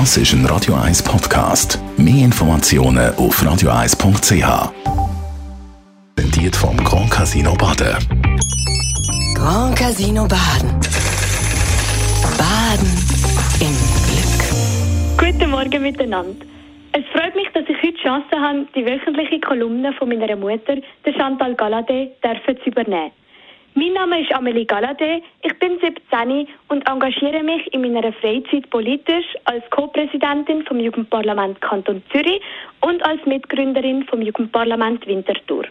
Das ist ein Radio 1 Podcast. Mehr Informationen auf radio1.ch. Präsentiert vom Grand Casino Baden. Grand Casino Baden. Baden im Glück. Guten Morgen miteinander. Es freut mich, dass ich heute die Chance habe, die wöchentliche Kolumne von meiner Mutter, der Chantal Galladay, zu übernehmen. Mein Name ist Amelie Galladay, ich bin 17 und engagiere mich in meiner Freizeit politisch als Co-Präsidentin vom Jugendparlament Kanton Zürich und als Mitgründerin vom Jugendparlament Winterthur.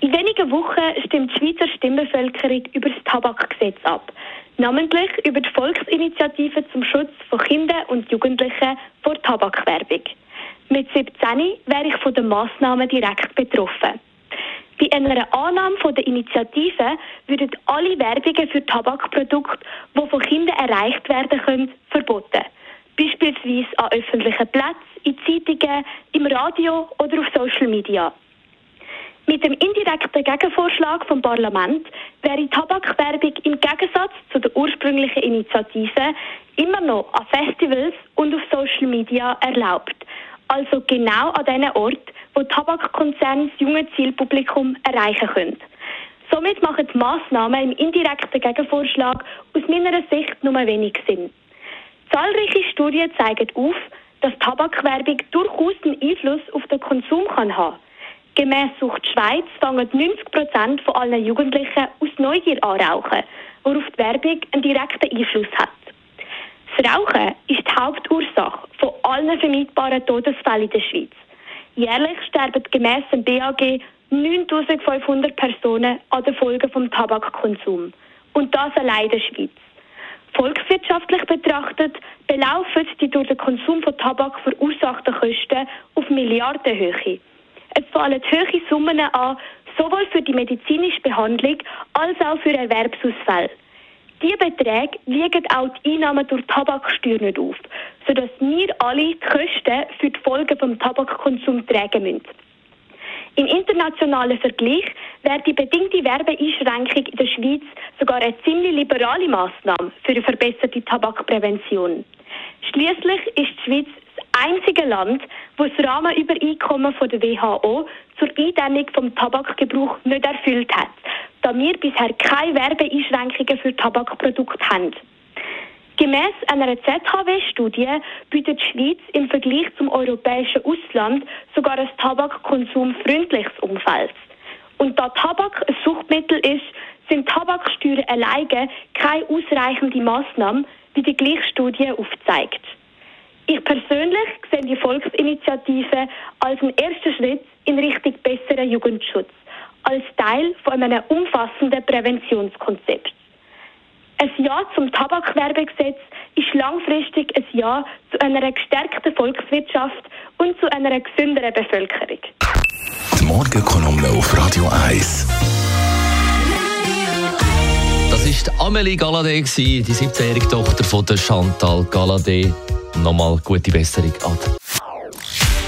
In wenigen Wochen stimmt die Schweizer Stimmbevölkerung über das Tabakgesetz ab, namentlich über die Volksinitiative zum Schutz von Kindern und Jugendlichen vor Tabakwerbung. Mit 17 wäre ich von den Massnahmen direkt betroffen. Bei einer Annahme der Initiative würden alle Werbungen für Tabakprodukte, die von Kindern erreicht werden können, verboten. Beispielsweise an öffentlichen Plätzen, in Zeitungen, im Radio oder auf Social Media. Mit dem indirekten Gegenvorschlag vom Parlament wäre Tabakwerbung im Gegensatz zu der ursprünglichen Initiative immer noch an Festivals und auf Social Media erlaubt. Also genau an den Orten, wo Tabakkonzerne das junge Zielpublikum erreichen können. Somit machen die Massnahmen im indirekten Gegenvorschlag aus meiner Sicht nur wenig Sinn. Zahlreiche Studien zeigen auf, dass Tabakwerbung durchaus einen Einfluss auf den Konsum kann haben Gemäss Sucht Schweiz fangen 90 Prozent von allen Jugendlichen aus Neugier an rauchen, worauf die Werbung einen direkten Einfluss hat. Das Rauchen ist die Hauptursache von allen vermeidbaren Todesfällen in der Schweiz. Jährlich sterben gemäss dem BAG 9500 Personen an den Folgen des Tabakkonsums. Und das allein in der Schweiz. Volkswirtschaftlich betrachtet belaufen die durch den Konsum von Tabak verursachten Kosten auf Milliardenhöhe. Es fallen hohe Summen an, sowohl für die medizinische Behandlung als auch für Erwerbsausfälle. Diese Beträge wiegen auch die Einnahmen durch Tabaksteuer nicht auf, sodass wir alle die Kosten für die Folgen des Tabakkonsums tragen müssen. Im internationalen Vergleich wäre die bedingte Werbeeinschränkung in der Schweiz sogar eine ziemlich liberale Maßnahme für eine verbesserte Tabakprävention. Schließlich ist die Schweiz das einzige Land, wo das Rahmenübereinkommen von der WHO zur Eindämmung vom Tabakgebrauch nicht erfüllt hat da wir bisher keine Werbeeinschränkungen für Tabakprodukte haben. Gemäss einer ZHW-Studie bietet die Schweiz im Vergleich zum europäischen Ausland sogar ein tabakkonsumfreundliches Umfeld. Und da Tabak ein Suchtmittel ist, sind Tabaksteuern alleine keine ausreichende Maßnahme, wie die gleiche Studie aufzeigt. Ich persönlich sehe die Volksinitiative als einen ersten Schritt in Richtung besseren Jugendschutz als Teil von einem umfassenden Präventionskonzept. Ein Ja zum Tabakwerbegesetz ist langfristig ein Ja zu einer gestärkten Volkswirtschaft und zu einer gesünderen Bevölkerung. Die Morgenkolumne auf Radio 1. Das ist Amelie Galladay, die 17-jährige Tochter von Chantal Galladay. Nochmal gute Besserung an.